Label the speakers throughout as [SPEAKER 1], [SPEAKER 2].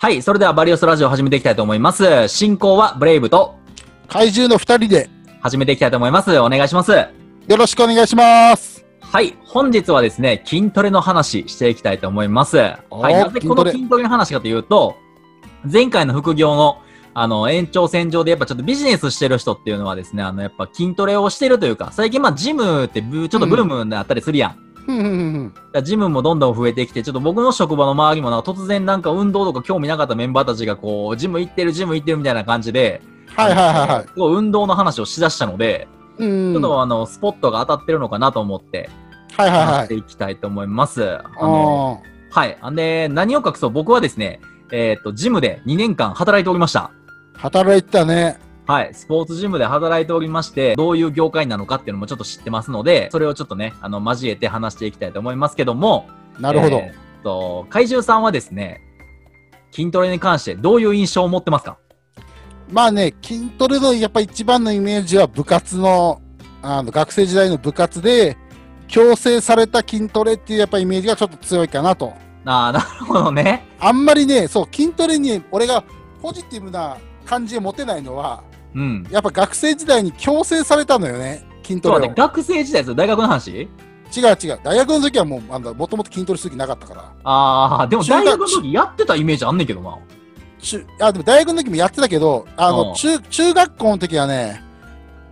[SPEAKER 1] はい、それではバリオスラジオ始めていきたいと思います。進行はブレイブと
[SPEAKER 2] 怪獣の二人で
[SPEAKER 1] 始めていきたいと思います。お願いします。
[SPEAKER 2] よろしくお願いします。
[SPEAKER 1] はい、本日はですね、筋トレの話していきたいと思います。はい、なぜこの
[SPEAKER 2] 筋トレ
[SPEAKER 1] の話かというと、前回の副業のあの、延長線上でやっぱちょっとビジネスしてる人っていうのはですね、あの、やっぱ筋トレをしてるというか、最近まあジムってブちょっとブームになったりするやん。
[SPEAKER 2] ふん
[SPEAKER 1] ジムもどんどん増えてきて、ちょっと僕の職場の周りもな突然なんか運動とか興味なかったメンバーたちがこう、ジム行ってる、ジム行ってるみたいな感じで、
[SPEAKER 2] はいはいはいはい。
[SPEAKER 1] すごい運動の話をしだしたので、
[SPEAKER 2] うん。
[SPEAKER 1] ちょっとあの、スポットが当たってるのかなと思って、
[SPEAKER 2] はいはい
[SPEAKER 1] 話して
[SPEAKER 2] はい。
[SPEAKER 1] いきたいと思います。あの、
[SPEAKER 2] あ
[SPEAKER 1] はい。で、何を隠そう、僕はですね、えっ、と、ジムで2年間働いておりました。
[SPEAKER 2] ー働いてたね。
[SPEAKER 1] はい。スポーツジムで働いておりまして、どういう業界なのかっていうのもちょっと知ってますので、それをちょっとね、あの、交えて話していきたいと思いますけども、
[SPEAKER 2] なるほど。
[SPEAKER 1] えーっと、怪獣さんはですね、筋トレに関してどういう印象を持ってますか？
[SPEAKER 2] まあね、筋トレのやっぱ一番のイメージは部活の、あの、学生時代の部活で、強制された筋トレっていうやっぱイメージがちょっと強いかなと。
[SPEAKER 1] ああ、なるほどね。
[SPEAKER 2] あんまりね、そう、筋トレに俺がポジティブな感じを持てないのは、
[SPEAKER 1] うん。
[SPEAKER 2] やっぱ学生時代に強制されたのよね、筋トレを。
[SPEAKER 1] 学生時代ですよ、大学の話？
[SPEAKER 2] 違う違う。大学の時はもう、あの、もともと筋トレする気なかったから。
[SPEAKER 1] ああ、でも大学の時やってたイメージあんねんけどな。
[SPEAKER 2] 中あでも大学の時もやってたけど、あ
[SPEAKER 1] うん
[SPEAKER 2] の中中学校の時はね、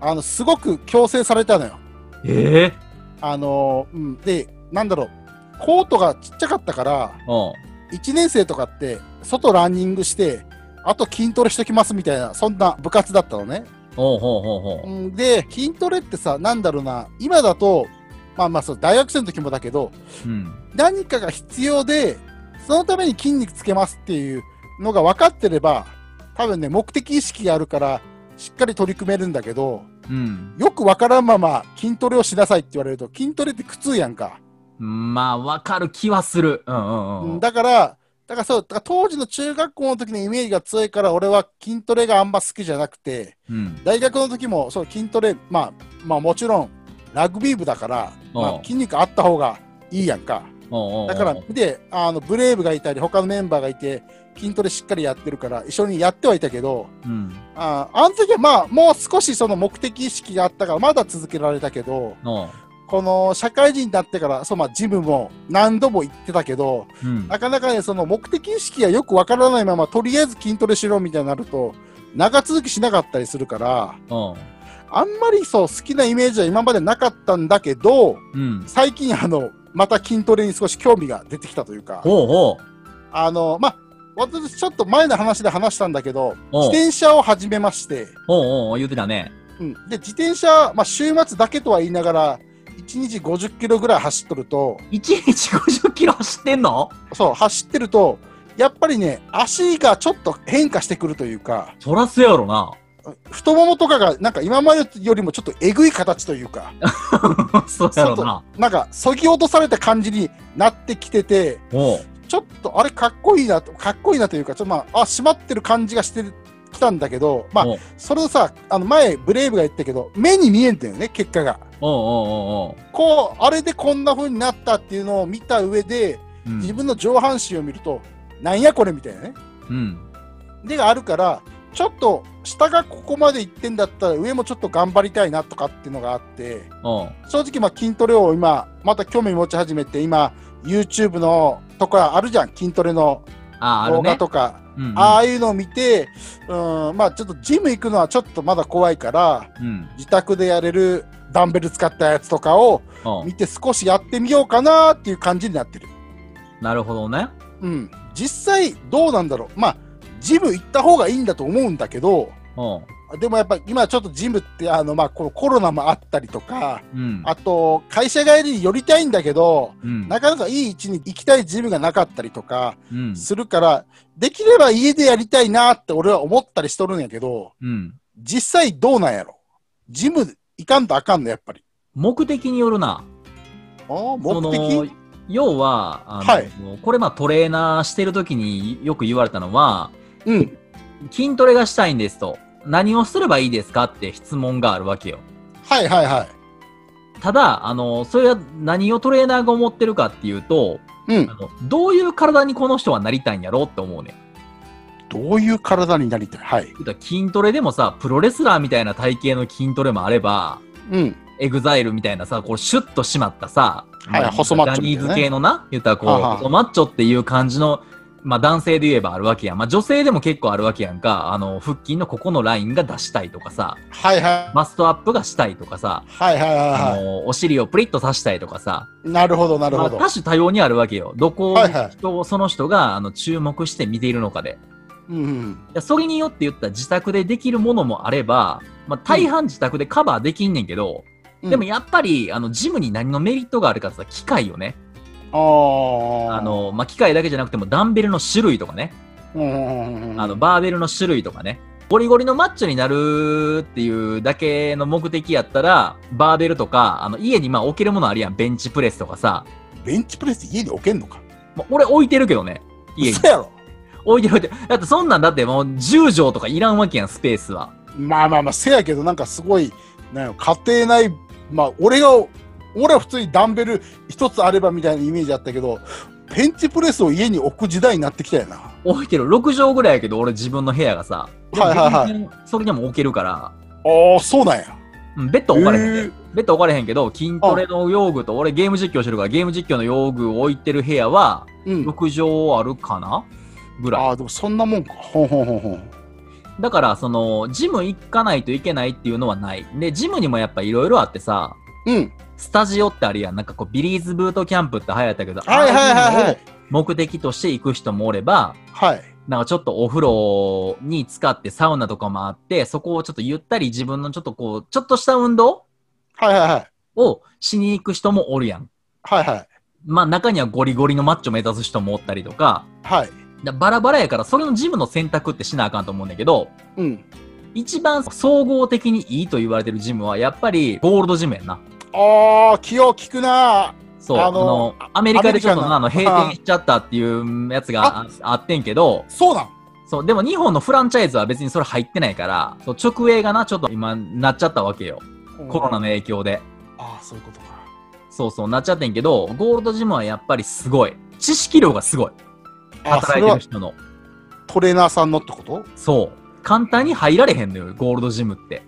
[SPEAKER 2] あのすごく強制されたのよ。
[SPEAKER 1] ええ
[SPEAKER 2] あのうん、で、なんだろう、コートがちっちゃかったから、
[SPEAKER 1] うん。
[SPEAKER 2] 1年生とかって、外ランニングして、あと筋トレしときますみたいな、そんな部活だったのね。
[SPEAKER 1] ほうほうほうほう。
[SPEAKER 2] うん、で、筋トレってさ、なんだろうな、今だと、まあまあそう、大学生の時もだけど、
[SPEAKER 1] うん。
[SPEAKER 2] 何かが必要で、そのために筋肉つけますっていうのが分かってれば、多分ね、目的意識があるから、しっかり取り組めるんだけど、
[SPEAKER 1] うん。
[SPEAKER 2] よく分からんまま筋トレをしなさいって言われると、筋トレって苦痛やんか。
[SPEAKER 1] まあ、わかる気はする。うんうんうん。
[SPEAKER 2] だから、だからそう、だから当時の中学校の時のイメージが強いから、俺は筋トレがあんま好きじゃなくて、
[SPEAKER 1] うん。
[SPEAKER 2] 大学の時もそう筋トレ、まあ、まあもちろん、ラグビー部だから、ま
[SPEAKER 1] うん
[SPEAKER 2] あ、筋肉あった方がいいやんか。だから、で、あの、ブレイブがいたり、他のメンバーがいて、筋トレしっかりやってるから、一緒にやってはいたけど、
[SPEAKER 1] うん。
[SPEAKER 2] ああの時はまあ、もう少しその目的意識があったから、まだ続けられたけど、この社会人になってから、そう、まあ、ジムも何度も行ってたけど、
[SPEAKER 1] うん。
[SPEAKER 2] なかなかね、その目的意識がよくわからないまま、とりあえず筋トレしろみたいになると、長続きしなかったりするから、
[SPEAKER 1] おう
[SPEAKER 2] あんまりそう、好きなイメージは今までなかったんだけど、
[SPEAKER 1] うん。
[SPEAKER 2] 最近あの、また筋トレに少し興味が出てきたというか、
[SPEAKER 1] ほうほ
[SPEAKER 2] あの、まあ、私ちょっと前の話で話したんだけど、自転車を始めまして、
[SPEAKER 1] う。おうおう言うてたね。
[SPEAKER 2] うん、で、自転車、まあ、週末だけとは言いながら、1日50キロぐらい走っとると、
[SPEAKER 1] 1日50キロ走ってんの？
[SPEAKER 2] そう、走ってると、やっぱりね、足がちょっと変化してくるというか、
[SPEAKER 1] そらせやろな。
[SPEAKER 2] 太ももとかがなんか今までよりもちょっとえぐい形というか、
[SPEAKER 1] そうやろな。
[SPEAKER 2] なんかそぎ落とされた感じになってきてて、ちょっとあれかっこいいなと、かっこいいなというか、ちょっとまあ、あ、締まってる感じがしてきたんだけど、まあ、それをさ、あの前、ブレイブが言ったけど、目に見えんだよね、結果が。
[SPEAKER 1] おうおうおうおう
[SPEAKER 2] こう、あれでこんな風になったっていうのを見た上で、
[SPEAKER 1] うん
[SPEAKER 2] 自分の上半身を見ると、なんやこれみたいなね。
[SPEAKER 1] うん。
[SPEAKER 2] でがあるから、ちょっと下がここまで行ってんだったら上もちょっと頑張りたいなとかっていうのがあって、正直まあ筋トレを今、また興味持ち始めて、今、YouTube のとかあるじゃん、筋トレの
[SPEAKER 1] あ
[SPEAKER 2] 動画
[SPEAKER 1] ね。
[SPEAKER 2] とか、
[SPEAKER 1] うんうん
[SPEAKER 2] ああいうのを見て、うん、まあちょっとジム行くのはちょっとまだ怖いから、
[SPEAKER 1] うん。
[SPEAKER 2] 自宅でやれるダンベル使ったやつとかを見て少しやってみようかなっていう感じになってる。
[SPEAKER 1] なるほどね。
[SPEAKER 2] うん。実際どうなんだろう。まあ、ジム行った方がいいんだと思うんだけど、でもやっぱ今ちょっとジムってあのまあこのコロナもあったりとか、
[SPEAKER 1] うん。
[SPEAKER 2] あと会社帰りに寄りたいんだけど、
[SPEAKER 1] うん。
[SPEAKER 2] なかなかいい位置に行きたいジムがなかったりとか
[SPEAKER 1] うん。
[SPEAKER 2] するから、できれば家でやりたいなって俺は思ったりしとるんやけど、
[SPEAKER 1] うん。
[SPEAKER 2] 実際どうなんやろ？ジム行かんとあかんのやっぱり。
[SPEAKER 1] 目的によるな。
[SPEAKER 2] あ目的？
[SPEAKER 1] 要は、あの
[SPEAKER 2] はい
[SPEAKER 1] これまあトレーナーしてる時によく言われたのは、
[SPEAKER 2] うん。
[SPEAKER 1] 筋トレがしたいんですと。何をすればいいですかって質問があるわけよ。
[SPEAKER 2] はいはいはい。
[SPEAKER 1] ただ、あの、それは何をトレーナーが思ってるかっていうと、
[SPEAKER 2] うん
[SPEAKER 1] あ。のどういう体にこの人はなりたいんやろうって思うね。
[SPEAKER 2] どういう体になりたい？はい。
[SPEAKER 1] 筋トレでもさ、プロレスラーみたいな体型の筋トレもあれば、
[SPEAKER 2] うん。
[SPEAKER 1] エグザイルみたいなさ、こうシュッと締まったさ、
[SPEAKER 2] はい
[SPEAKER 1] まあ
[SPEAKER 2] 細マッチョ
[SPEAKER 1] ジャニーズ系のな、言ったらこう、
[SPEAKER 2] はは
[SPEAKER 1] 細マッチョっていう感じの、まあ男性で言えばあるわけやん。まあ女性でも結構あるわけやんか。あの、腹筋のここのラインが出したいとかさ、
[SPEAKER 2] はいはい。
[SPEAKER 1] バストアップがしたいとかさ、
[SPEAKER 2] はいはいはい
[SPEAKER 1] あ
[SPEAKER 2] は
[SPEAKER 1] の、お尻をプリッとさしたいとかさ、
[SPEAKER 2] い。なるほどなる
[SPEAKER 1] まあ
[SPEAKER 2] ほど。
[SPEAKER 1] 多種多様にあるわけよ。どこを
[SPEAKER 2] はいはい
[SPEAKER 1] 人をその人があの注目して見ているのかで。
[SPEAKER 2] うんうん。
[SPEAKER 1] いやそれによって言ったら自宅でできるものもあれば、まあ、大半自宅でカバーできんねんけど、
[SPEAKER 2] うん
[SPEAKER 1] でもやっぱり、あの、ジムに何のメリットがあるかって言ったら機械よね。
[SPEAKER 2] あ
[SPEAKER 1] の、まあ、機械だけじゃなくてもダンベルの種類とかね。あの、バーベルの種類とかね。ゴリゴリのマッチョになるっていうだけの目的やったら、バーベルとか、あの、家にまあ置けるものあるやん。ベンチプレスとかさ。
[SPEAKER 2] ベンチプレス家に置けんのか？
[SPEAKER 1] まあ俺置いてるけどね。家に
[SPEAKER 2] 嘘。やろ
[SPEAKER 1] 置いてる置いてる。だってそんなんだってもう10畳とかいらんわけやん、スペースは。
[SPEAKER 2] まあまあまあ、せやけど、なんかすごい、なんや家庭内、まあ、俺が、俺は普通にダンベル一つあればみたいなイメージあったけど、ベンチプレスを家に置く時代になってきたよな。
[SPEAKER 1] 置いてる。6畳ぐらいやけど、俺自分の部屋がさ。
[SPEAKER 2] はいはいはい
[SPEAKER 1] それでも置けるから。
[SPEAKER 2] ああ、そうなんや。
[SPEAKER 1] うん、ベッド置かれへんで、
[SPEAKER 2] へー
[SPEAKER 1] ベッド置かれへんけど、筋トレの用具と、俺ゲーム実況してるから、ゲーム実況の用具を置いてる部屋は、
[SPEAKER 2] うん。
[SPEAKER 1] 6畳あるかな？ぐらい。
[SPEAKER 2] ああ、でもそんなもんか。ほんほんほんほん。
[SPEAKER 1] だから、その、ジム行かないといけないっていうのはない。で、ジムにもやっぱいろいろあってさ、
[SPEAKER 2] うん。
[SPEAKER 1] スタジオってあるやん。なんかこう、ビリーズブートキャンプって流行ったけど、
[SPEAKER 2] はいはいはいはい。
[SPEAKER 1] 目的として行く人もおれば、
[SPEAKER 2] はい。
[SPEAKER 1] なんかちょっとお風呂に浸かってサウナとかもあって、そこをちょっとゆったり自分のちょっとこう、ちょっとした運動
[SPEAKER 2] はいはいはい。
[SPEAKER 1] をしに行く人もおるやん。
[SPEAKER 2] はいはい。
[SPEAKER 1] まあ中にはゴリゴリのマッチョ目指す人もおったりとか、
[SPEAKER 2] はい。
[SPEAKER 1] だバラバラやからそれのジムの選択ってしなあかんと思うんだけど、
[SPEAKER 2] うん。
[SPEAKER 1] 一番総合的にいいと言われてるジムはやっぱりゴールドジムやんな。
[SPEAKER 2] ああ、気を利くな。
[SPEAKER 1] そう、あ
[SPEAKER 2] あの
[SPEAKER 1] の、アメリカでちょっとなあの閉店しちゃったっていうやつがああってんけど、
[SPEAKER 2] そうなん。
[SPEAKER 1] そう、でも日本のフランチャイズは別にそれ入ってないから、そう直営がな、ちょっと今なっちゃったわけよ。コロナの影響で。
[SPEAKER 2] ああ、そういうことか。
[SPEAKER 1] そうそう、なっちゃってんけど、ゴールドジムはやっぱりすごい。知識量がすごい。働いてる人の。
[SPEAKER 2] トレーナーさんのってこと？
[SPEAKER 1] そう。簡単に入られへんのよ、ゴールドジムって。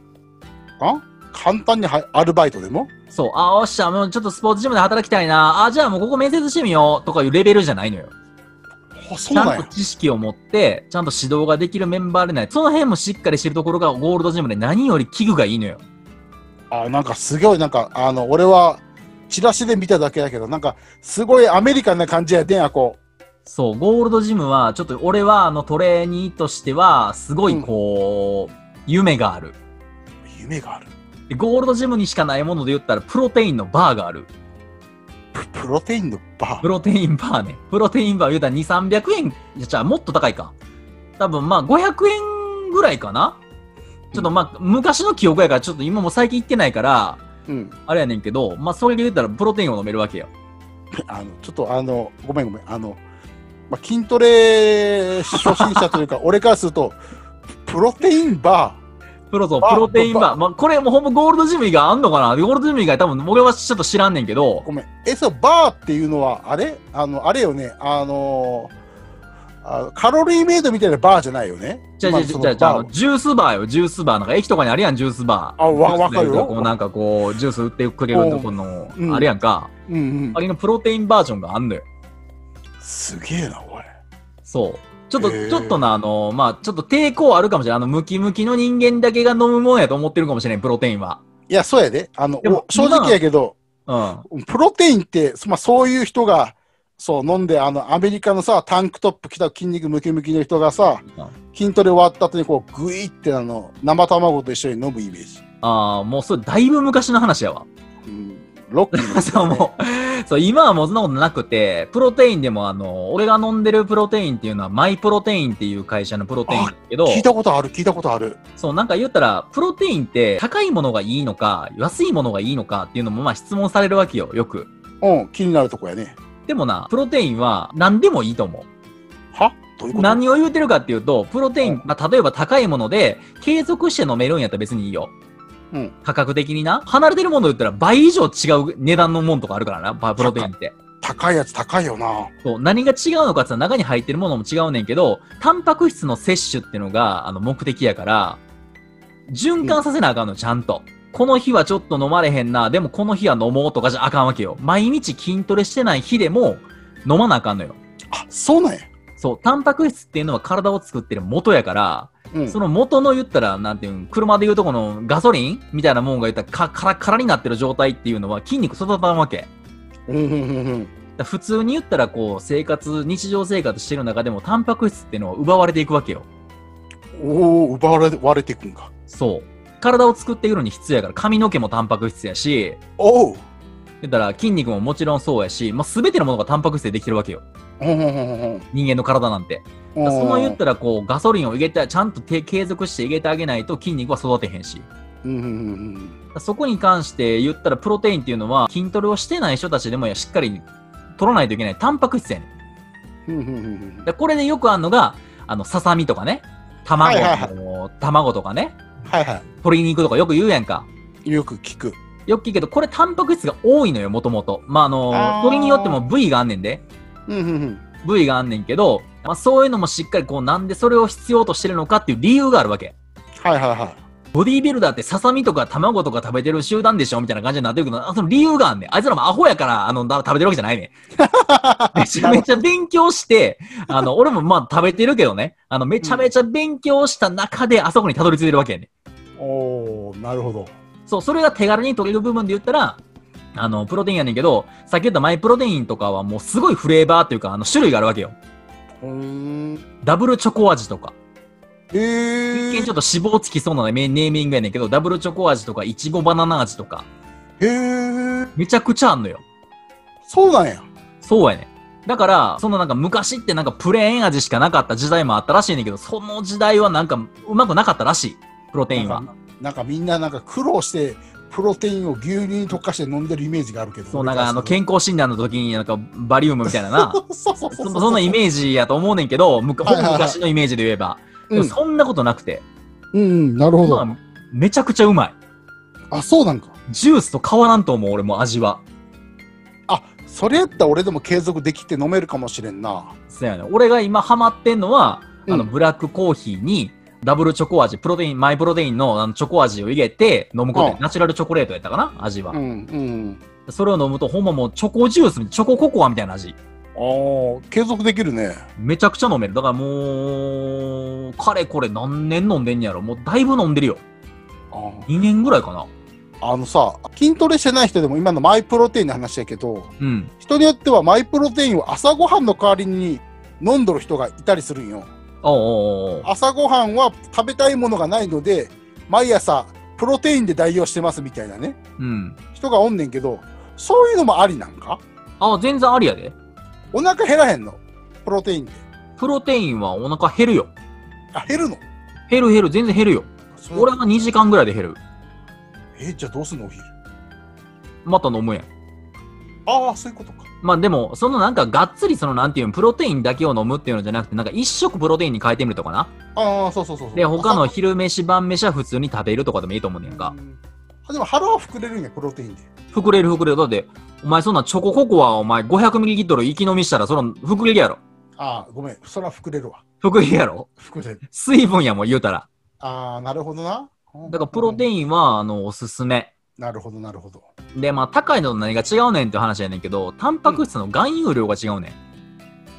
[SPEAKER 2] あ？簡単にはアルバイトでも？
[SPEAKER 1] そう、あ、おっしゃ、もうちょっとスポーツジムで働きたいな。あ、じゃあもうここ面接してみよう。とかいうレベルじゃないのよ。ちゃんと。知識を持って、ちゃんと指導ができるメンバーでない。その辺もしっかりしてるところがゴールドジムで何より器具がいいのよ。
[SPEAKER 2] あなんかすごい、なんか、あの、俺は、チラシで見ただけだけど、なんか、すごいアメリカンな感じやでんや、こ
[SPEAKER 1] そう、ゴールドジムは、ちょっと俺はあのトレーニーとしては、すごいこう、夢がある。
[SPEAKER 2] う、夢がある。
[SPEAKER 1] でゴールドジムにしかないもので言ったら、プロテインのバーがある。
[SPEAKER 2] ププロテインのバ
[SPEAKER 1] プロテインバーね。プロテインバー言うたら2、300円。じゃあもっと高いか。多分まあ500円ぐらいかな。ちょっとまあ昔の記憶やから、ちょっと今も最近行ってないから、
[SPEAKER 2] ー。うん。
[SPEAKER 1] あれやねんけど、まあそれで言ったらプロテインを飲めるわけよ。
[SPEAKER 2] あの、ちょっとあの、ごめんごめん。あの、まあ、筋トレ初心者というか、俺からすると、プロテインバ
[SPEAKER 1] プロそう、
[SPEAKER 2] あ
[SPEAKER 1] プロテインバ
[SPEAKER 2] バ
[SPEAKER 1] ー。まあこれもうほんまゴールドジム以外あんのかな？ゴールドジム以外多分俺はちょっと知らんねんけど
[SPEAKER 2] ー。、ごめん。え、そう、バーっていうのは、あれ？あの、あれよね。あのあカロリーメイドみたいなバーじゃないよね？
[SPEAKER 1] じゃあじゃあじゃあじゃジュースバーよ、ジュースバー。なんか駅とかにあるやん、ジュースバー。
[SPEAKER 2] あわわかるよ
[SPEAKER 1] こうなんかこう、ジュース売ってくれるとこの
[SPEAKER 2] う、ん
[SPEAKER 1] あるやんか。
[SPEAKER 2] うんうん
[SPEAKER 1] あ。れのプロテインバージョンがあんのよ。
[SPEAKER 2] すげえな、おい。
[SPEAKER 1] そう。ちょっと、ちょっとな、あの、まあ、ちょっと抵抗あるかもしれない。あの、ムキムキの人間だけが飲むもんやと思ってるかもしれん、プロテインは。
[SPEAKER 2] いや、そうやで。あの正直やけど、
[SPEAKER 1] うん。
[SPEAKER 2] プロテインって、まあ、そういう人が、そう、飲んで、あの、アメリカのさ、タンクトップ着た筋肉ムキムキの人がさ、筋トレ終わった後にこう、グイってあの、生卵と一緒に飲むイメージ。
[SPEAKER 1] ああ、もうそれだいぶ昔の話やわ。
[SPEAKER 2] うん、ロッキーの
[SPEAKER 1] そう、もう、そう、今はもうそんなことなくて、プロテインでもあの、俺が飲んでるプロテインっていうのは、マイプロテインっていう会社のプロテインだけど、
[SPEAKER 2] 聞いたことある、聞いたことある。
[SPEAKER 1] そう、なんか言ったら、プロテインって高いものがいいのか、安いものがいいのかっていうのもまあ質問されるわけよ、よく。
[SPEAKER 2] うん、気になるとこやね。
[SPEAKER 1] でもな、プロテインは何でもいいと思う。
[SPEAKER 2] は？どういうこと？
[SPEAKER 1] 何を言うてるかっていうと、プロテイン、まあ、例えば高いもので、継続して飲めるんやったら別にいいよ。
[SPEAKER 2] うん。
[SPEAKER 1] 価格的にな。離れてるもの言ったら倍以上違う値段のもんとかあるからな、パプロテインって。
[SPEAKER 2] 高いやつ高いよな。
[SPEAKER 1] そう何が違うのかって言ったら中に入ってるものも違うねんけど、タンパク質の摂取っていうのがあの目的やから、循環させなあかんの、ちゃんと。この日はちょっと飲まれへんな、でもこの日は飲もうとかじゃあかんわけよ。毎日筋トレしてない日でも飲まなあかんのよ。
[SPEAKER 2] あ、そうなんや。
[SPEAKER 1] そう、タンパク質っていうのは体を作ってる元やから、
[SPEAKER 2] うん。
[SPEAKER 1] その元の言ったら、なんていうん、車で言うとこのガソリンみたいなもんが言ったら、か、カラカラになってる状態っていうのは筋肉育たんわけ。普通に言ったら、こう、生活、日常生活してる中でも、タンパク質っていうのは奪われていくわけよ。
[SPEAKER 2] おお、奪われていくんか。
[SPEAKER 1] そう。体を作っていくのに必要やから、髪の毛もタンパク質やし、
[SPEAKER 2] おお。
[SPEAKER 1] 言ったら筋肉ももちろんそうやし、まあ、全てのものがタンパク質でできてるわけよ。人間の体なんて。その言ったら、こう、ガソリンを入れて、ちゃんとて継続して入れてあげないと筋肉は育てへんし。そこに関して言ったら、プロテインっていうのは、筋トレをしてない人たちでもやしっかり取らないといけないタンパク質やねん。これでよくあるのが、あの、ささみとかね、卵卵とかね、
[SPEAKER 2] はいは
[SPEAKER 1] 鶏肉とかよく言うやんか。
[SPEAKER 2] い。よく聞く。
[SPEAKER 1] よく聞くけど、これタンパク質が多いのよ、もともと。まあ、あの、
[SPEAKER 2] あー
[SPEAKER 1] 鶏によっても部位があんねんで。
[SPEAKER 2] うんうんうん。
[SPEAKER 1] 部位があんねんけど、まあ、そういうのもしっかりこう、なんでそれを必要としてるのかっていう理由があるわけ。
[SPEAKER 2] はいはいはい。
[SPEAKER 1] ボディービルダーってささみとか卵とか食べてる集団でしょみたいな感じになってるけど、あその理由があんねん。あいつらもアホやから、あの、だ食べてるわけじゃないねん。めちゃめちゃ勉強して、あの、俺もまあ食べてるけどね、あの、めちゃめちゃ勉強した中であそこにたどり着いてるわけやねん。
[SPEAKER 2] おおなるほど。
[SPEAKER 1] そう、それが手軽に取れる部分で言ったら、あの、プロテインやねんけど、さっき言ったマイプロテインとかはもうすごいフレーバーっていうか、あの、種類があるわけよ。
[SPEAKER 2] うーん。
[SPEAKER 1] ダブルチョコ味とか。
[SPEAKER 2] へえ
[SPEAKER 1] 一見ちょっと脂肪つきそうなネーミングやねんけど、ダブルチョコ味とか、いちごバナナ味とか、
[SPEAKER 2] へえ
[SPEAKER 1] めちゃくちゃあんのよ。
[SPEAKER 2] そうなんや。
[SPEAKER 1] そうやねん。だから、そのなんか昔ってなんかプレーン味しかなかった時代もあったらしいねんけど、その時代はなんかうまくなかったらしい。プロテインは
[SPEAKER 2] なん。かみんななんか苦労して、プロテインを牛乳に溶かして飲んでるイメージがあるけど。
[SPEAKER 1] そう、なんかあの、健康診断の時になんかバリウムみたいなな。
[SPEAKER 2] そ
[SPEAKER 1] んなイメージやと思うねんけど、むか
[SPEAKER 2] はいはいはい
[SPEAKER 1] 昔のイメージで言えば。そんなことなくて、
[SPEAKER 2] うんうん、なるほど。
[SPEAKER 1] まあめちゃくちゃうまい。
[SPEAKER 2] あ、そうなんか。
[SPEAKER 1] ジュースと変わらんと思う、俺も味は。
[SPEAKER 2] あ、それやったら俺でも継続できて飲めるかもしれんな。
[SPEAKER 1] そうやね。俺が今ハマってんのは、あの、
[SPEAKER 2] うん
[SPEAKER 1] ブラックコーヒーに、ダブルチョコ味、プロテイン、マイプロテインのあのチョコ味を入れて飲むことナチュラルチョコレートやったかな？味は
[SPEAKER 2] う。んうん。
[SPEAKER 1] それを飲むと、ほんまもうチョコジュース、チョコココアみたいな味。
[SPEAKER 2] ああ、継続できるね。
[SPEAKER 1] めちゃくちゃ飲める。だからもう、かれこれ何年飲んでんやろ。もうだいぶ飲んでるよ。
[SPEAKER 2] あ
[SPEAKER 1] 2年ぐらいかな。
[SPEAKER 2] あのさ、筋トレしてない人でも今のマイプロテインの話やけど、
[SPEAKER 1] うん。
[SPEAKER 2] 人によってはマイプロテインを朝ごはんの代わりに飲んどる人がいたりするんよ。朝ごはんは食べたいものがないので、毎朝プロテインで代用してますみたいなね、
[SPEAKER 1] うん。
[SPEAKER 2] 人がおんねんけど、そういうのもありなんか？
[SPEAKER 1] あ、全然ありやで。
[SPEAKER 2] お腹減らへんの？プロテインで。
[SPEAKER 1] プロテインはお腹減るよ。
[SPEAKER 2] あ、減るの？
[SPEAKER 1] 減る減る、全然減るよ。俺は2時間ぐらいで減る。
[SPEAKER 2] え、じゃあどうすんのお昼？
[SPEAKER 1] また飲むやん。
[SPEAKER 2] ああ、そういうことか。
[SPEAKER 1] まあでも、そのなんかがっつりそのなんていうのプロテインだけを飲むっていうのじゃなくて、なんか一食プロテインに変えてみるとかな？
[SPEAKER 2] ああ、そうそうそうそう。
[SPEAKER 1] で、他の
[SPEAKER 2] 朝
[SPEAKER 1] 昼飯晩飯は普通に食べるとかでもいいと思うねんか。
[SPEAKER 2] あでも腹は膨れるんや、プロテインで。
[SPEAKER 1] 膨れる膨れる。だって、お前そんなチョコココアお前 500ml 息飲みしたらその膨れるやろ。
[SPEAKER 2] ああ、ごめん。それは膨れるわ。
[SPEAKER 1] 膨れるやろ。
[SPEAKER 2] 膨れる。
[SPEAKER 1] 水分やもん言うたら。
[SPEAKER 2] ああ、なるほどな。
[SPEAKER 1] だからプロテ
[SPEAKER 2] ン。
[SPEAKER 1] インは、あの、おすすめ。
[SPEAKER 2] なるほど、なるほど。
[SPEAKER 1] で、まあ、高いのと何が違うねんって話やねんけど、タンパク質の含有量が違うねん。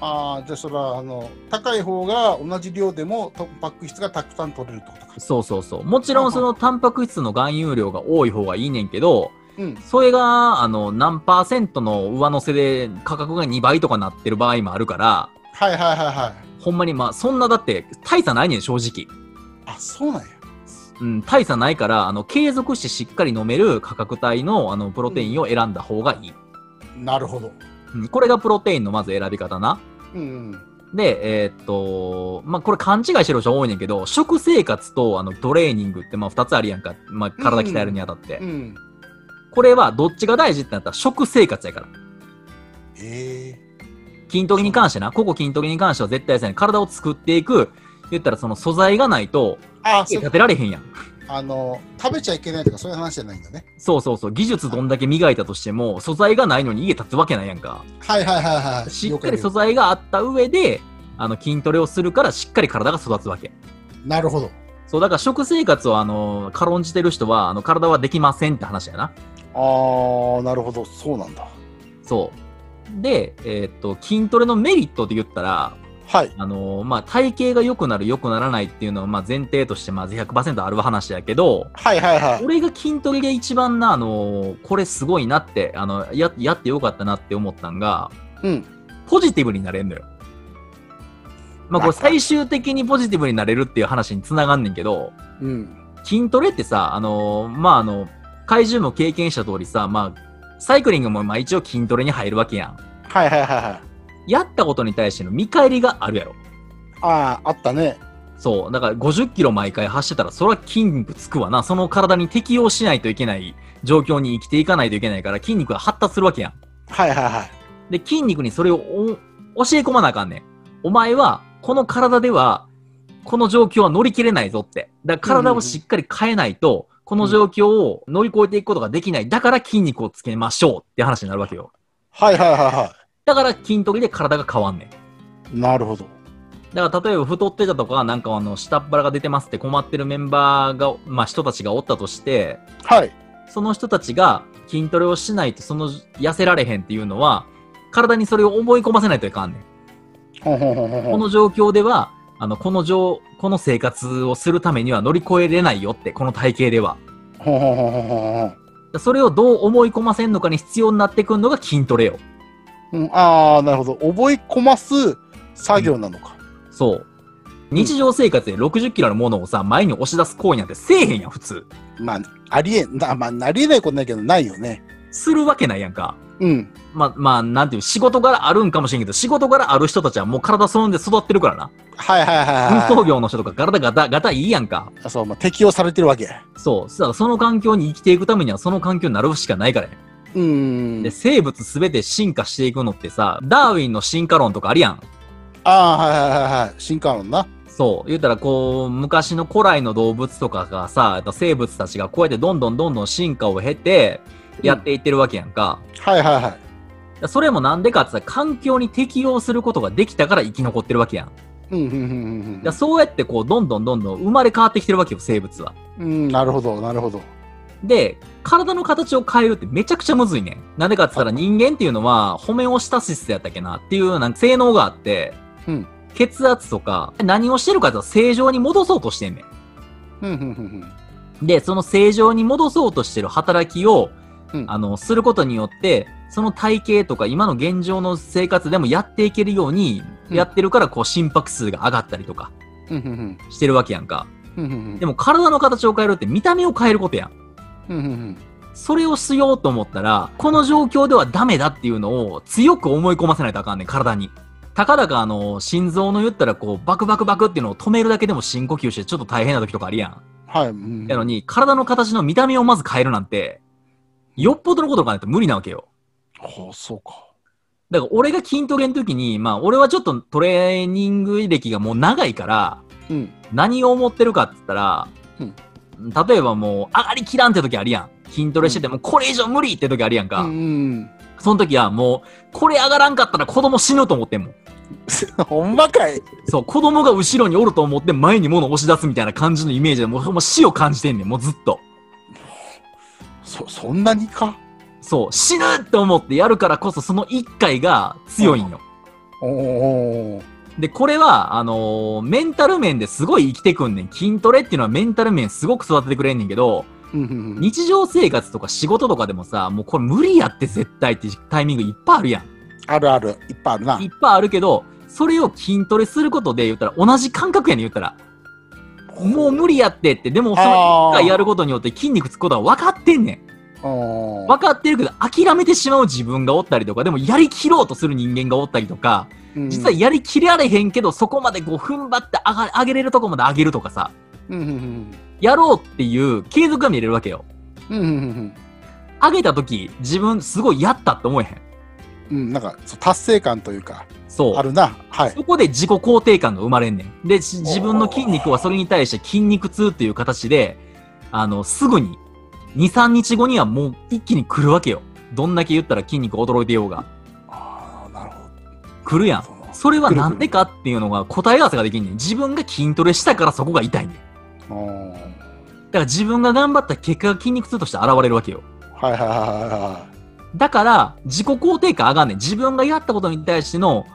[SPEAKER 2] ああ、じゃあそれは、あの、高い方が同じ量でもタンパク質がたくさん取れるってことか。
[SPEAKER 1] そうそうそう。もちろんそのタンパク質の含有量が多い方がいいねんけど、
[SPEAKER 2] うん。
[SPEAKER 1] それが、あの、何パーセントの上乗せで価格が2倍とかなってる場合もあるから、
[SPEAKER 2] はいはいはいはい。
[SPEAKER 1] ほんまにまあ、そんなだって大差ないねん、正直。
[SPEAKER 2] あ、そうなんや。
[SPEAKER 1] うん、大差ないから、あの、継続してしっかり飲める価格帯の、あの、プロテインを選んだ方がいい。
[SPEAKER 2] なるほど。
[SPEAKER 1] うん、これがプロテインのまず選び方な。
[SPEAKER 2] うんうん。
[SPEAKER 1] で、えーっと、まあ、これ勘違いしてる人多いねんけど、食生活とあのトレーニングってまあ2つあるやんか。まあ、体鍛えるにあたって。
[SPEAKER 2] うん。
[SPEAKER 1] これはどっちが大事ってなったら食生活やから。
[SPEAKER 2] ええ
[SPEAKER 1] 筋トレに関してな、ここ筋トレに関しては絶対ですね、体を作っていく、言ったらその素材がないと、
[SPEAKER 2] ああ、そう
[SPEAKER 1] 立てられへんやん。
[SPEAKER 2] あの、食べちゃいけないとかそういう話じゃないんだね。
[SPEAKER 1] そうそうそう。技術どんだけ磨いたとしても、素材がないのに家建つわけないやんか。
[SPEAKER 2] はいはいはいはい。
[SPEAKER 1] しっかり素
[SPEAKER 2] 了
[SPEAKER 1] 材があった上で、あの、筋トレをするからしっかり体が育つわけ。
[SPEAKER 2] 解なるほど。
[SPEAKER 1] そう、だから食生活をあの、軽んじてる人は、あの、体はできませんって話やな。
[SPEAKER 2] あー、なるほど。そうなんだ。
[SPEAKER 1] そう。で、えーっと、筋トレのメリットで言ったら、
[SPEAKER 2] はい。
[SPEAKER 1] あのまあ、体型が良くなる、良くならないっていうのは、まあ、前提として、まず100%ある話やけど、
[SPEAKER 2] はいはいはい。
[SPEAKER 1] 俺が筋トレで一番な、あのこれすごいなって、あの、や、やってよかったなって思ったんが、
[SPEAKER 2] うん。
[SPEAKER 1] ポジティブになれんのよ。まあ、これ最終的にポジティブになれるっていう話につながんねんけど、
[SPEAKER 2] うん。
[SPEAKER 1] 筋トレってさ、あのまあ、あの、怪獣も経験した通りさ、まあ、サイクリングもまあ一応筋トレに入るわけやん。
[SPEAKER 2] はいはいはいはい。
[SPEAKER 1] やったことに対しての見返りがあるやろ。
[SPEAKER 2] ああ、あったね。
[SPEAKER 1] そう。だから50キロ毎回走ってたら、それは筋肉つくわな。その体に適応しないといけない状況に生きていかないといけないから、筋肉が発達するわけやん。
[SPEAKER 2] はいはいはい。
[SPEAKER 1] で、筋肉にそれをお教え込まなあかんねん。お前は、この体では、この状況は乗り切れないぞって。だから体をしっかり変えないと、この状況を乗り越えていくことができない。だから筋肉をつけましょうって話になるわけよ。
[SPEAKER 2] はいはいはいは
[SPEAKER 1] だから筋トレで体が変わんねん。
[SPEAKER 2] い。なるほど。
[SPEAKER 1] だから例えば太ってたとか、なんかあの、下っ腹が出てますって困ってるメンバーが、まあ人たちがおったとして、
[SPEAKER 2] はい。
[SPEAKER 1] その人たちが筋トレをしないとその痩せられへんっていうのは、体にそれを思い込ませないといかんね
[SPEAKER 2] ん。
[SPEAKER 1] この状況では、あの、この状、この生活をするためには乗り越えれないよって、この体型では。それをどう思い込ませんのかに必要になってくるのが筋トレよ。
[SPEAKER 2] うん、ああ、なるほど。覚え込ます作業なのか。
[SPEAKER 1] そう。日常生活で60キロのものをさ、前に押し出す行為なんてせえへんやん、普通。
[SPEAKER 2] まあ、ありえまあ、なりえないことないけど、ないよね。
[SPEAKER 1] するわけないやんか。
[SPEAKER 2] うん。
[SPEAKER 1] まあ、まあ、なんていう、仕事柄あるんかもしれんけど、仕事柄ある人たちはもう体そんで育ってるからな。
[SPEAKER 2] はいはいはい
[SPEAKER 1] 運
[SPEAKER 2] はい。
[SPEAKER 1] 送業の人とか体がガタガタいいやんか。
[SPEAKER 2] そう、まあ、適用されてるわけ。
[SPEAKER 1] そう。さその環境に生きていくためにはその環境になるしかないからね。
[SPEAKER 2] うーん
[SPEAKER 1] で、。生物すべて進化していくのってさ、ダーウィンの進化論とかあるやん。
[SPEAKER 2] ああ、はいはいはいはい。進化論な。
[SPEAKER 1] そう。言ったらこう、昔の古来の動物とかがさ、生物たちがこうやってどんどんどんどん進化を経て、やっていってるわけやんか。
[SPEAKER 2] はいはいはい。
[SPEAKER 1] それもなんでかって言ったら、環境に適応することができたから生き残ってるわけやん。
[SPEAKER 2] うん、うん、うん
[SPEAKER 1] だからそうやってこう、どんどんどんどん生まれ変わってきてるわけよ、生物は。
[SPEAKER 2] うん。うん、なるほど、なるほど。
[SPEAKER 1] で、体の形を変えるってめちゃくちゃむずいねん。なんでかって言ったら人間っていうのは、ホメオスタシスやったっけなっていうなんか性能があって、
[SPEAKER 2] うん
[SPEAKER 1] 血圧とか、何をしてるかと正常に戻そうとしてんね
[SPEAKER 2] うん。
[SPEAKER 1] で、その正常に戻そうとしてる働きを、
[SPEAKER 2] うん
[SPEAKER 1] あの、することによって、その体型とか今の現状の生活でもやっていけるように、
[SPEAKER 2] うん
[SPEAKER 1] やってるから、こう、心拍数が上がったりとかしてるわけやんか。でも体の形を変えるって見た目を変えることやん。
[SPEAKER 2] うん、うん、
[SPEAKER 1] それをしようと思ったら、この状況ではダメだっていうのを強く思い込ませないとあかんねん、体に。たかだかあの、心臓の言ったらこう、バクバクバクっていうのを止めるだけでも深呼吸してちょっと大変な時とかあるやん。
[SPEAKER 2] はい。うん
[SPEAKER 1] やのに、体の形の見た目をまず変えるなんて、よっぽどのことがないと無理なわけよ。
[SPEAKER 2] ほう、そうか。
[SPEAKER 1] だから俺が筋トレの時に、まあ俺はちょっとトレーニング歴がもう長いから、
[SPEAKER 2] うん。
[SPEAKER 1] 何を思ってるかって言ったら、
[SPEAKER 2] うん
[SPEAKER 1] 例えばもう上がりきらんって時あるやん。筋トレしててもこれ以上無理って時あるやんか。
[SPEAKER 2] うん、うん。
[SPEAKER 1] その時はもう、これ上がらんかったら子供死ぬと思ってんもん。
[SPEAKER 2] ほんまかい。
[SPEAKER 1] そう、子供が後ろにおると思って前に物を押し出すみたいな感じのイメージでもう死を感じてんねん、もうずっと。
[SPEAKER 2] そ、そんなにか？
[SPEAKER 1] そう、死ぬって思ってやるからこそその一回が強いんよ。
[SPEAKER 2] おお。
[SPEAKER 1] で、これは、あのーメンタル面ですごい生きてくんねん。筋トレっていうのはメンタル面すごく育ててくれんねんけど。日常生活とか仕事とかでもさ、もうこれ無理やって絶対ってタイミングいっぱいあるやん。
[SPEAKER 2] あるある。いっぱいあるな。
[SPEAKER 1] いっぱいあるけど、それを筋トレすることで言ったら同じ感覚やねん言ったら。もう無理やってって、でもその一回やることによって筋肉つくことは分かってんねん。
[SPEAKER 2] うん。
[SPEAKER 1] 分かってるけど諦めてしまう自分がおったりとか、でもやりきろうとする人間がおったりとか、
[SPEAKER 2] うん
[SPEAKER 1] 実はやりきられへんけど、そこまでこう踏ん張って上が上げれるとこまで上げるとかさ、
[SPEAKER 2] うん、うん、
[SPEAKER 1] やろうっていう継続が見れるわけよ。
[SPEAKER 2] うん。うん、うん、
[SPEAKER 1] 上げた時、自分すごいやったって思えへん。
[SPEAKER 2] うん。うん、なんか、達成感というか、
[SPEAKER 1] そう。
[SPEAKER 2] あるな。はい。
[SPEAKER 1] そこで自己肯定感が生まれんねん。で、し自分の筋肉はそれに対して筋肉痛っていう形で、あの、すぐに、2、3日後にはもう一気に来るわけよ。どんだけ言ったら筋肉驚いてようが。
[SPEAKER 2] ああ、なるほど。
[SPEAKER 1] 来るやん。
[SPEAKER 2] そ
[SPEAKER 1] れはなんでかっていうのが答え合わせができんねん。自分が筋トレしたからそこが痛いねん。だから自分が頑張った結果が筋肉痛として現れるわけよ。
[SPEAKER 2] はいはいはいは
[SPEAKER 1] だから、自己肯定感上がんねん。自分がやったことに対しての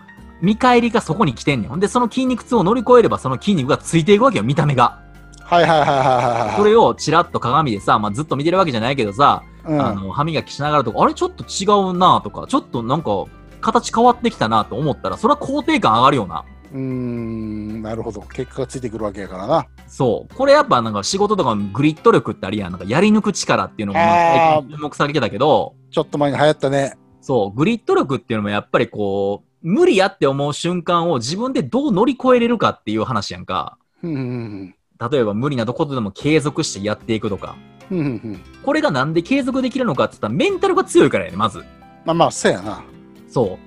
[SPEAKER 1] 見返りがそこに来てんねん。ほんで、その筋肉痛を乗り越えれば、その筋肉がついていくわけよ、見た目が。
[SPEAKER 2] い。はいはいはいはいはいはい。
[SPEAKER 1] それをチラッと鏡でさ、まあ、ずっと見てるわけじゃないけどさ、
[SPEAKER 2] うん、
[SPEAKER 1] あの、歯磨きしながらとか、あれちょっと違うなとか、ちょっとなんか、形変わってきたなと思ったら、それは肯定感上がるよな。
[SPEAKER 2] うーん、なるほど。結果がついてくるわけやからな。
[SPEAKER 1] そう。これやっぱなんか仕事とかグリッド力ってあるやん。なんかやり抜く力っていうのがまあ
[SPEAKER 2] あー
[SPEAKER 1] 最近注目されてたけど、
[SPEAKER 2] ちょっと前に流行ったね。
[SPEAKER 1] そう、グリッド力っていうのもやっぱりこう、無理やって思う瞬間を自分でどう乗り越えれるかっていう話やんか。
[SPEAKER 2] うんうん
[SPEAKER 1] 例えば無理なとことでも継続してやっていくとか。
[SPEAKER 2] うん。うんうんうん。
[SPEAKER 1] これがなんで継続できるのかって言ったらメンタルが強いからやね、まず。
[SPEAKER 2] まあまあ、そうやな。
[SPEAKER 1] そ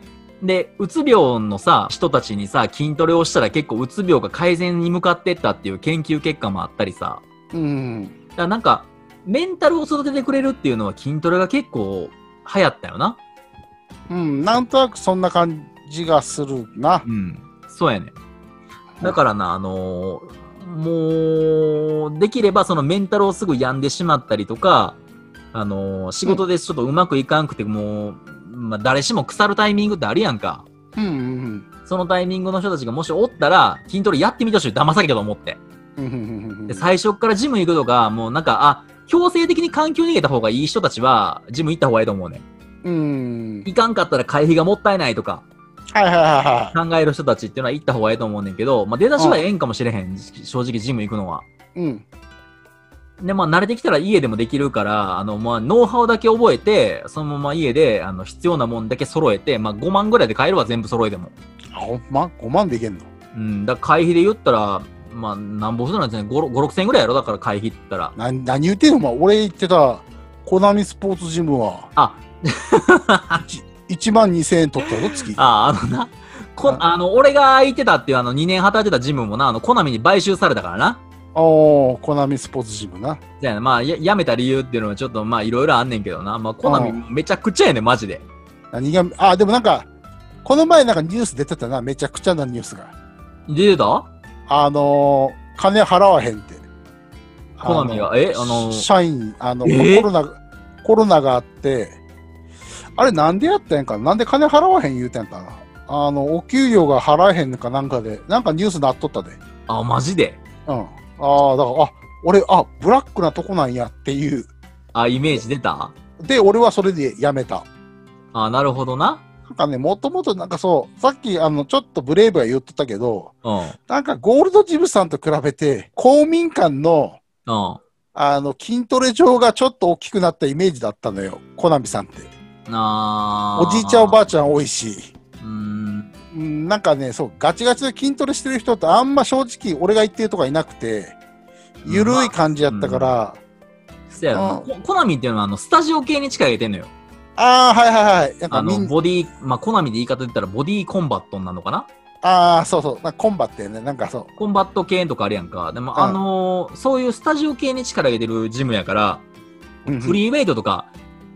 [SPEAKER 1] う。で、うつ病のさ、人たちにさ、筋トレをしたら結構うつ病が改善に向かってったっていう研究結果もあったりさ。
[SPEAKER 2] うんうん。
[SPEAKER 1] だからなんか、メンタルを育ててくれるっていうのは筋トレが結構流行ったよな。
[SPEAKER 2] うん、なんとなくそんな感じがするな。
[SPEAKER 1] うん。そうやね。だからな、あのーもう、できればそのメンタルをすぐ病んでしまったりとか、あのー仕事でちょっとうまくいかんくて、もう、まあ、誰しも腐るタイミングってあるやんか。
[SPEAKER 2] うんうん
[SPEAKER 1] そのタイミングの人たちがもしおったら、筋トレやってみてほしい。騙されたと思って。
[SPEAKER 2] うん。うんうんうんうん
[SPEAKER 1] で、最初っからジム行くとか、もうなんか、あ、強制的に環境に逃げた方がいい人たちは、ジム行った方がいいと思うね。
[SPEAKER 2] うん。
[SPEAKER 1] 行かんかったら会費がもったいないとか。考える人たちっていうのは行った方がいいと思うねんけど、まあ出だしはええんかもしれへん。正直ジム行くのは。
[SPEAKER 2] うん。
[SPEAKER 1] で、まあ慣れてきたら家でもできるから、あの、まあノウハウだけ覚えて、そのまま家で、あの、必要なもんだけ揃えて、まあ5万ぐらいで買えるわ、全部揃えても。
[SPEAKER 2] あ、ほんま ?5 万でいけんの？
[SPEAKER 1] うん、だ会費で言ったら、まあ、なんぼするんですね。5、5 6千円ぐらいやろ？だから会費って言ったら。
[SPEAKER 2] な何言ってんの？お前俺言ってた、コナミスポーツジムは、
[SPEAKER 1] あ、
[SPEAKER 2] 1万2000円取ったぞ、月。
[SPEAKER 1] あ、あのな、こ
[SPEAKER 2] あ
[SPEAKER 1] あの、俺が空いてたっていうあの2年働いてたジムもな、あの、コナミに買収されたからな。
[SPEAKER 2] おー、コナミスポーツジムな。
[SPEAKER 1] じゃあ、まあ、ややめた理由っていうのはちょっとまあ、いろいろあんねんけどな。まあ、コナミ
[SPEAKER 2] うん
[SPEAKER 1] めちゃくちゃやねん、マジで。
[SPEAKER 2] 何が、あ、でもなんか、この前なんかニュース出てたな、めちゃくちゃなニュースが。
[SPEAKER 1] 出てた？
[SPEAKER 2] あのー、金払わへんって。
[SPEAKER 1] コナミが？え？あのー
[SPEAKER 2] 社員、あの、
[SPEAKER 1] え？
[SPEAKER 2] コロナ、コロナがあって、あれなんでやったんやんか？ななんで金払わへん言うてんかな？あの、お給料が払えへんのかなんかで、なんかニュースなっとったで。
[SPEAKER 1] あ、マジで？
[SPEAKER 2] うん。ああ、だから、あ、俺、あ、ブラックなとこなんやっていう。
[SPEAKER 1] あ、イメージ出た？
[SPEAKER 2] で、俺はそれでやめた。
[SPEAKER 1] あ、なるほどな。
[SPEAKER 2] なんかね、もともとなんかそう、さっきあの、ちょっとブレイブが言ってたけど、
[SPEAKER 1] うん。
[SPEAKER 2] なんかゴールドジムさんと比べて、公民館の、
[SPEAKER 1] うん。
[SPEAKER 2] あの、筋トレ場がちょっと大きくなったイメージだったのよ、コナミさんって。
[SPEAKER 1] あー。
[SPEAKER 2] おじいちゃんおばあちゃん多いし、
[SPEAKER 1] うーん。
[SPEAKER 2] うん、なんかね、そう、ガチガチで筋トレしてる人ってあんま正直俺が言ってるとかいなくて、ゆるい感じやったから、
[SPEAKER 1] そやろココナミっていうのは、あの、スタジオ系に力入れてんのよ。
[SPEAKER 2] ああ、はいはいはい。なん
[SPEAKER 1] あの、ボディ、まあ、コナミで言い方で言ったら、ボディコンバットなのかな？
[SPEAKER 2] ああ、そうそう、なんかコンバってね、なんかそう。
[SPEAKER 1] コンバット系とかあるやんか。でも、
[SPEAKER 2] うん。
[SPEAKER 1] あのーそういうスタジオ系に力入れてるジムやから、
[SPEAKER 2] うん。
[SPEAKER 1] フリーウェイトとか、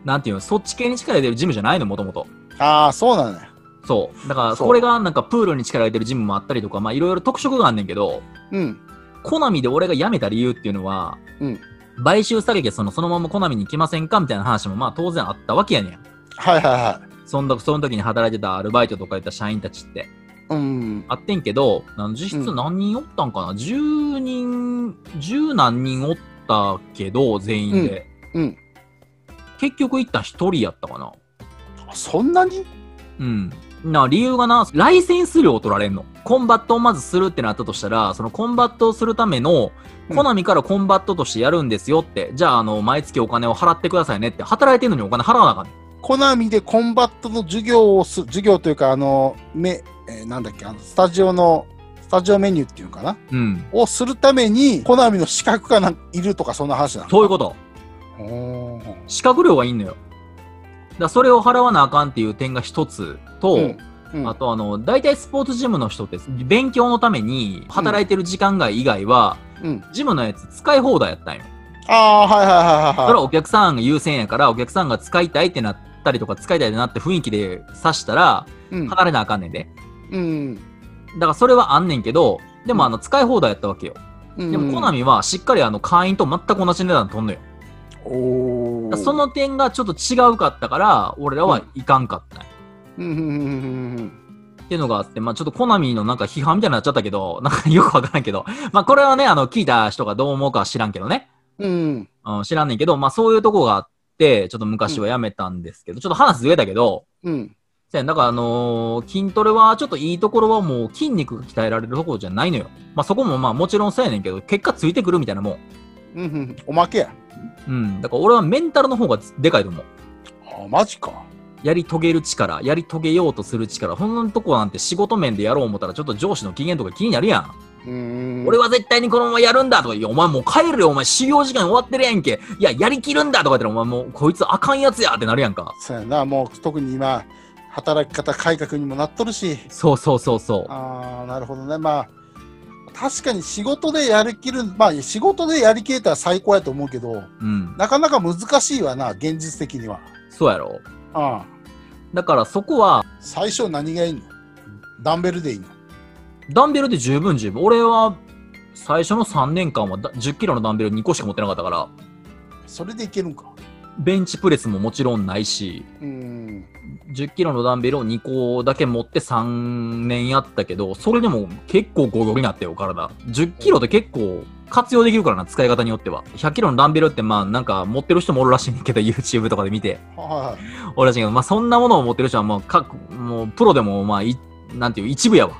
[SPEAKER 1] なんていうの、そっち系に力入れてるジムじゃないの、もともと。
[SPEAKER 2] ああ、そうなんだよ。
[SPEAKER 1] そう。だから、これがなんかプールに力入れてるジムもあったりとか、まあ、いろいろ特色があんねんけど、
[SPEAKER 2] うん。
[SPEAKER 1] コナミで俺が辞めた理由っていうのは、
[SPEAKER 2] うん
[SPEAKER 1] 買収されてそのそのままコナミに来ませんかみたいな話もまあ当然あったわけやねん。
[SPEAKER 2] はいはいはい。
[SPEAKER 1] そんなその時に働いてたアルバイトとかいった社員たちって。
[SPEAKER 2] うん。
[SPEAKER 1] あってんけど、あの実質何人おったんかな、?10 人、10何人おったけど、全員で。
[SPEAKER 2] うんうん
[SPEAKER 1] 結局行った1人やったかな。
[SPEAKER 2] そんなに？
[SPEAKER 1] うん。な、理由がな、ライセンス料を取られんの。コンバットをまずするってなったとしたら、そのコンバットをするための、
[SPEAKER 2] うん
[SPEAKER 1] コナミからコンバットとしてやるんですよって、じゃあ、あの、毎月お金を払ってくださいねって、働いてんのにお金払わなあかんねん。
[SPEAKER 2] コナミでコンバットの授業をす、授業というか、あの、め、えーなんだっけ、あの、スタジオの、スタジオメニューっていうのかな？
[SPEAKER 1] うん。
[SPEAKER 2] をするために、コナミの資格がいるとか、そんな話なの？
[SPEAKER 1] そういうこと。資格料がいいんのよ。だそれを払わなあかんっていう点が一つと、
[SPEAKER 2] うんうん
[SPEAKER 1] あとあの、大体スポーツジムの人って勉強のために働いてる時間外以外は、
[SPEAKER 2] うん。
[SPEAKER 1] ジムのやつ使い放題やったんよ。
[SPEAKER 2] ああ、はいはいはいはい
[SPEAKER 1] それはお客さんが優先やから、お客さんが使いたいってなったりとか、使いたいってなって雰囲気で刺したら、
[SPEAKER 2] うん
[SPEAKER 1] 離れなあかんねんで。
[SPEAKER 2] うん。
[SPEAKER 1] だからそれはあんねんけど、でもあの使い放題やったわけよ。
[SPEAKER 2] うん。
[SPEAKER 1] でもコナミはしっかりあの会員と全く同じ値段取んのよ。
[SPEAKER 2] おお。
[SPEAKER 1] その点がちょっと違うかったから、俺らはいかんかった
[SPEAKER 2] うんうんうんうん
[SPEAKER 1] っていうのがあって、まあちょっとコナミのなんか批判みたいになっちゃったけど、なんかよくわからんけど、まあこれはね、あの聞いた人がどう思うかは知らんけどね。
[SPEAKER 2] うん。うん。
[SPEAKER 1] うん、知らんねんけど、まあそういうとこがあって、ちょっと昔はやめたんですけど、ちょっと話ずれたけど、
[SPEAKER 2] うん。
[SPEAKER 1] せやだからあのー筋トレはちょっといいところはもう筋肉が鍛えられるところじゃないのよ。まあそこもまあもちろんそうやねんけど、結果ついてくるみたいなもん。
[SPEAKER 2] うんうん。おまけや。
[SPEAKER 1] うん。だから俺はメンタルの方がでかいと思う。
[SPEAKER 2] あ、マジか。
[SPEAKER 1] やり遂げる力、やり遂げようとする力、そんなとこなんて仕事面でやろう思ったらちょっと上司の機嫌とか気になるやん。
[SPEAKER 2] うーん。
[SPEAKER 1] 俺は絶対にこのままやるんだとか言うお前もう帰るよ、お前修行時間終わってるやんけ。いや、やりきるんだとか言ったら、お前もうこいつあかんやつやってなるやんか。
[SPEAKER 2] そうやな、もう特に今、働き方改革にもなっとるし。
[SPEAKER 1] そうそうそうそう。
[SPEAKER 2] ああ、なるほどね。まあ、確かに仕事でやりきる、まあ仕事でやりきれたら最高やと思うけど、
[SPEAKER 1] うん。
[SPEAKER 2] なかなか難しいわな、現実的には。
[SPEAKER 1] そうやろ。
[SPEAKER 2] ああ
[SPEAKER 1] だからそこは、
[SPEAKER 2] 最初何がいいの？ダンベルでいいの？
[SPEAKER 1] ダンベルで十分十分。俺は、最初の3年間はだ10キロのダンベル2個しか持ってなかったから、
[SPEAKER 2] それでいけるんか。
[SPEAKER 1] ベンチプレスももちろんないし、
[SPEAKER 2] うーん。
[SPEAKER 1] 10キロのダンベルを2個だけ持って3年やったけど、それでも結構ゴリゴリになったよ、体。10キロって結構活用できるからな、使い方によっては。100キロのダンベルってまあなんか持ってる人もおるらしいねんけど、YouTube とかで見て。
[SPEAKER 2] はいはい。
[SPEAKER 1] おるらしいけど、まあそんなものを持ってる人はもう各、もうプロでもまあい、なんていう、一部やわ。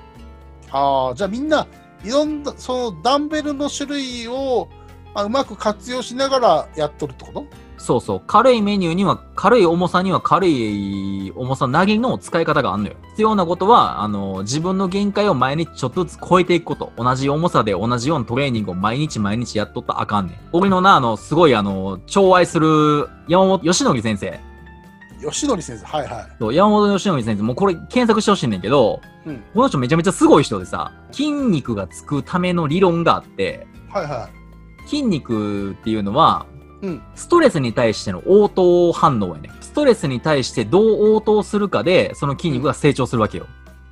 [SPEAKER 2] ああ、じゃあみんな、いろんな、そのダンベルの種類を、まあ、うまく活用しながらやっとるってこと？
[SPEAKER 1] そうそう。軽いメニューには、軽い重さには軽い重さなぎの使い方があんのよ。必要なことは、あの、自分の限界を毎日ちょっとずつ超えていくこと。同じ重さで同じようなトレーニングを毎日毎日やっとったらあかんねん。俺のな、あの、すごいあの、寵愛する山本義則先生。
[SPEAKER 2] 吉典先生、はいはい。
[SPEAKER 1] そう山本義則先生、もうこれ検索してほしいねんけど、
[SPEAKER 2] うん
[SPEAKER 1] この人めちゃめちゃすごい人でさ、筋肉がつくための理論があって、
[SPEAKER 2] はいは
[SPEAKER 1] 筋肉っていうのは、
[SPEAKER 2] うん
[SPEAKER 1] ストレスに対しての応答反応やね。ストレスに対してどう応答するかで、その筋肉が成長するわけよ。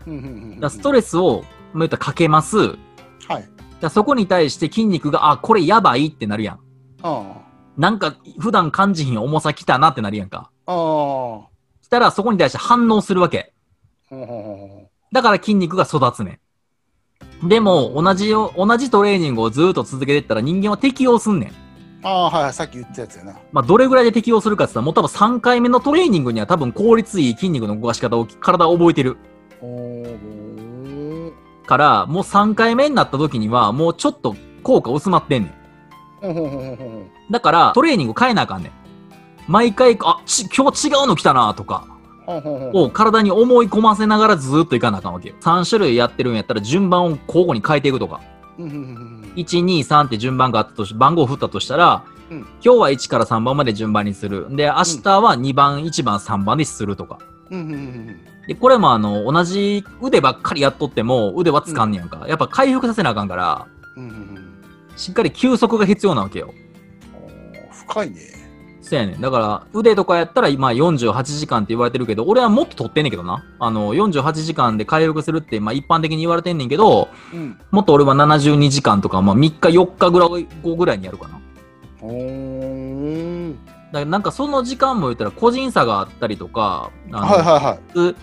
[SPEAKER 2] い。うん
[SPEAKER 1] だストレスを、まあ言ったらかけます。
[SPEAKER 2] はい。
[SPEAKER 1] らそこに対して筋肉が、あ、これやばいってなるやん。
[SPEAKER 2] あ
[SPEAKER 1] なんか普段感じひん重さきたなってなるやんか。
[SPEAKER 2] あ。あ
[SPEAKER 1] したらそこに対して反応するわけ。だから筋肉が育つねん。でも、同じよ、同じトレーニングをずっと続けていったら人間は適応すんねん。
[SPEAKER 2] うああ、はいはい。さっき言ったやつやな。
[SPEAKER 1] まあ、どれぐらいで適応するかって言ったら、もう多分3回目のトレーニングには多分効率いい筋肉の動かし方を体を覚えてる。から、もう3回目になった時には、もうちょっと効果薄まってんねん。だから、トレーニング変えなあかんねん。毎回、あ、ち、今日違うの来たなとか、を体に思い込ませながらずーっといかなあかんわけよ。3種類やってるんやったら順番を交互に変えていくとか。
[SPEAKER 2] うんうんうんうん
[SPEAKER 1] 1、2、3って順番があったとし、番号を振ったとしたら、
[SPEAKER 2] うん
[SPEAKER 1] 今日は1から3番まで順番にする。で、明日は2番、1番、3番にするとか。
[SPEAKER 2] うんうんうん
[SPEAKER 1] で、これもあの、同じ腕ばっかりやっとっても腕はつかんねやんか。やっぱ回復させなあかんから、
[SPEAKER 2] うんうんうんうん
[SPEAKER 1] しっかり休息が必要なわけよ。
[SPEAKER 2] 深いね。
[SPEAKER 1] そうやねん。だから、腕とかやったら今48時間って言われてるけど、俺はもっと取ってんねんけどな。あの、48時間で回復するって、まあ一般的に言われてんねんけど、
[SPEAKER 2] うん。
[SPEAKER 1] もっと俺は72時間とか、まあ3日4日ぐらい後ぐらいにやるかな。だなんかその時間も言ったら個人差があったりとか、あの
[SPEAKER 2] はいはいはい。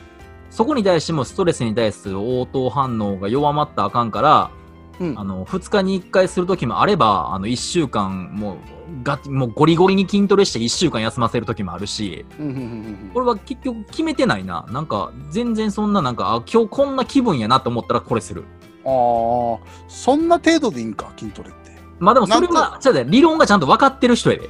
[SPEAKER 1] そこに対してもストレスに対する応答反応が弱まったらあかんから、
[SPEAKER 2] うん
[SPEAKER 1] あの2日に1回する時もあれば、あの1週間もうがもうゴリゴリに筋トレして1週間休ませる時もあるし、これは結局決めてないな。なんか全然そんななんか、あ今日こんな気分やなと思ったらこれする。
[SPEAKER 2] ああ、そんな程度でいいんか、筋トレって。
[SPEAKER 1] まあでもそれは、理論がちゃんと分かってる人やで。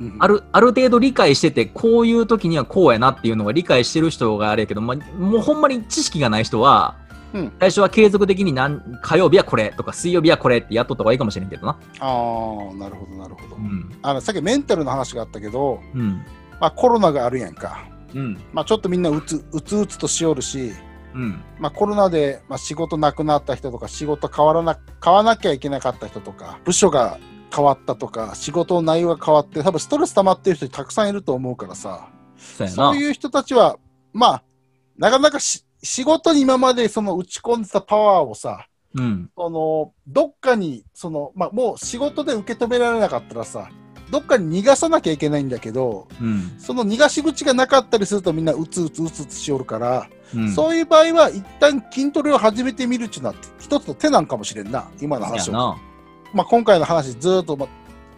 [SPEAKER 2] うん
[SPEAKER 1] ある、ある程度理解してて、こういう時にはこうやなっていうのが理解してる人があれやけど、まあ、もうほんまに知識がない人は、
[SPEAKER 2] うん
[SPEAKER 1] 最初は継続的になん火曜日はこれとか水曜日はこれってやっとった方がいいかもしれんけどな。
[SPEAKER 2] ああ、なるほど、なるほど。
[SPEAKER 1] うん。
[SPEAKER 2] あのさっきメンタルの話があったけど、
[SPEAKER 1] うん。
[SPEAKER 2] まあ、コロナがあるやんか。
[SPEAKER 1] うん。
[SPEAKER 2] まあ、ちょっとみんなうつうつうつとしおるし、
[SPEAKER 1] うん。
[SPEAKER 2] まあ、コロナで、まあ、仕事なくなった人とか仕事変わらな変わらなきゃいけなかった人とか部署が変わったとか、仕事の内容が変わって、多分ストレス溜まってる人たくさんいると思うからさ。
[SPEAKER 1] そう
[SPEAKER 2] いう人たちは、まあ、なかなかし仕事に今までその打ち込んでたパワーをさ、
[SPEAKER 1] うん。
[SPEAKER 2] そのどっかにその、まあ、もう仕事で受け止められなかったらさ、どっかに逃がさなきゃいけないんだけど、
[SPEAKER 1] うん。
[SPEAKER 2] その逃がし口がなかったりするとみんなうつうつうつうつしおるから、
[SPEAKER 1] うん。
[SPEAKER 2] そういう場合は一旦筋トレを始めてみるっていうのは一つの手なんかもしれんな、今の
[SPEAKER 1] や
[SPEAKER 2] 話を。
[SPEAKER 1] な。
[SPEAKER 2] まあ、今回の話ずーっと、ま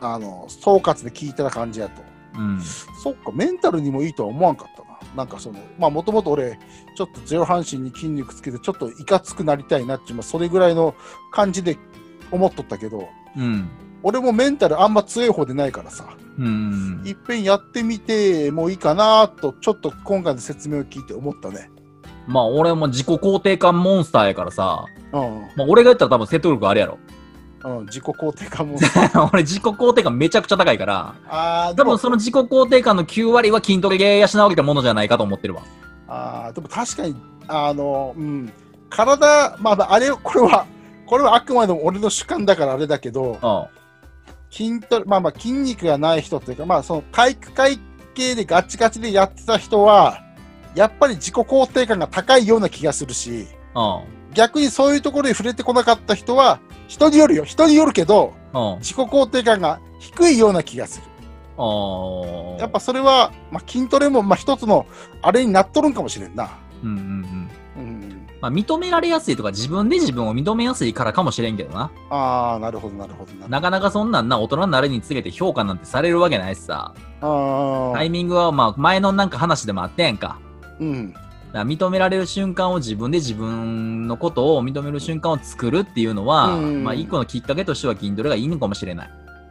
[SPEAKER 2] あの総括で聞いてた感じやと。
[SPEAKER 1] うん。
[SPEAKER 2] そっか、メンタルにもいいとは思わんかったな。なんかその、まあもともと俺、ちょっとゼロ半身に筋肉つけて、ちょっといかつくなりたいなっていう、まあそれぐらいの感じで思っとったけど、
[SPEAKER 1] うん。
[SPEAKER 2] 俺もメンタルあんま強い方でないからさ、
[SPEAKER 1] うん。
[SPEAKER 2] いっぺんやってみてもいいかなと、ちょっと今回の説明を聞いて思ったね。
[SPEAKER 1] まあ、俺も自己肯定感モンスターやからさ、
[SPEAKER 2] うん。
[SPEAKER 1] まあ、俺が言ったら多分説得力あるやろ。
[SPEAKER 2] うん、自己肯定感も。
[SPEAKER 1] 俺自己肯定感めちゃくちゃ高いから、
[SPEAKER 2] ああ、でも
[SPEAKER 1] 多分、その自己肯定感の9割は筋トレで養われたものじゃないかと思ってるわ。
[SPEAKER 2] あーでも確かに、あの、うん、体、まあまあ、あれ、これは、これはあくまでも俺の主観だからあれだけど、
[SPEAKER 1] うん。
[SPEAKER 2] 筋トレ、まあまあ筋肉がない人というか、まあその体育会系でガチガチでやってた人は、やっぱり自己肯定感が高いような気がするし、
[SPEAKER 1] うん。
[SPEAKER 2] 逆にそういうところに触れてこなかった人は、人によるよ、人によるけど、
[SPEAKER 1] うん。
[SPEAKER 2] 自己肯定感が低いような気がする。
[SPEAKER 1] あ
[SPEAKER 2] やっぱそれは、まあ筋トレも、まあ一つのあれになっとるんかもしれんな。
[SPEAKER 1] うんうんうん。
[SPEAKER 2] うん。
[SPEAKER 1] まあ、認められやすいとか自分で自分を認めやすいからかもしれんけどな。
[SPEAKER 2] ああ、なるほど、なるほど。な
[SPEAKER 1] かなかそんなんな、大人になるにつれて評価なんてされるわけないしさ。タイミングはまあ前のなんか話でもあったやんか。
[SPEAKER 2] うん。
[SPEAKER 1] 認められる瞬間を自分で自分のことを認める瞬間を作るっていうのは、
[SPEAKER 2] うん
[SPEAKER 1] まあ一個のきっかけとしては筋トレがいいのかもしれない。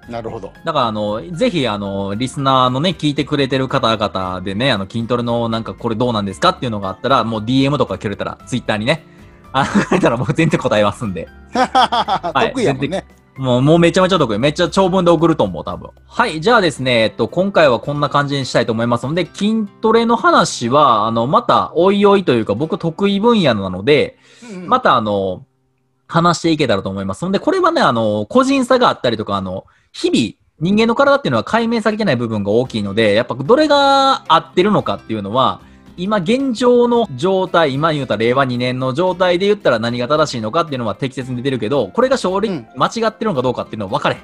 [SPEAKER 2] なるほど。
[SPEAKER 1] だからあの、ぜひあの、リスナーのね、聞いてくれてる方々でね、あの、筋トレのなんかこれどうなんですかっていうのがあったら、もう DM とかくれたら、ツイッターにね、あ、書いたら僕全然答えますんで。
[SPEAKER 2] 得意やもんね。
[SPEAKER 1] もう、もうめちゃめちゃ得意。めっちゃ長文で送ると思う、多分。はい。じゃあですね、えっと、今回はこんな感じにしたいと思いますので、筋トレの話は、あの、また、おいおいというか、僕得意分野なので、
[SPEAKER 2] うん
[SPEAKER 1] また、あの、話していけたらと思います。ので、これはね、あの、個人差があったりとか、あの、日々、人間の体っていうのは解明されてない部分が大きいので、やっぱどれが合ってるのかっていうのは、今現状の状態、今言うたら令和2年の状態で言ったら何が正しいのかっていうのは適切に出てるけど、これが正直
[SPEAKER 2] うん。
[SPEAKER 1] 間違ってるのかどうかっていうのは分かれ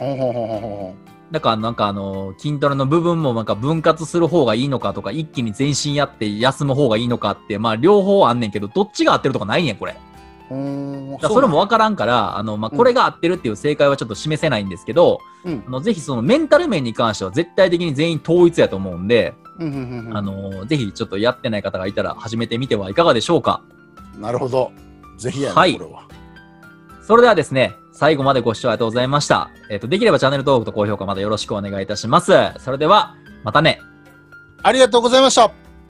[SPEAKER 1] へん。だからなんかあの、筋トレの部分もなんか分割する方がいいのかとか、一気に全身やって休む方がいいのかって、まあ両方あんねんけど、どっちが合ってるとかないねん、これ。だそれも分からんから、あの、まあ、
[SPEAKER 2] うん。
[SPEAKER 1] これが合ってるっていう正解はちょっと示せないんですけど、
[SPEAKER 2] うん。
[SPEAKER 1] あの、ぜひそのメンタル面に関しては絶対的に全員統一やと思うんで、あの、ぜひちょっとやってない方がいたら始めてみてはいかがでしょうか。
[SPEAKER 2] なるほど。ぜひやね、
[SPEAKER 1] はい
[SPEAKER 2] これは。
[SPEAKER 1] それではですね、最後までご視聴ありがとうございました。えっ、と、できればチャンネル登録と高評価またよろしくお願いいたします。それでは、またね。
[SPEAKER 2] ありがとうございました。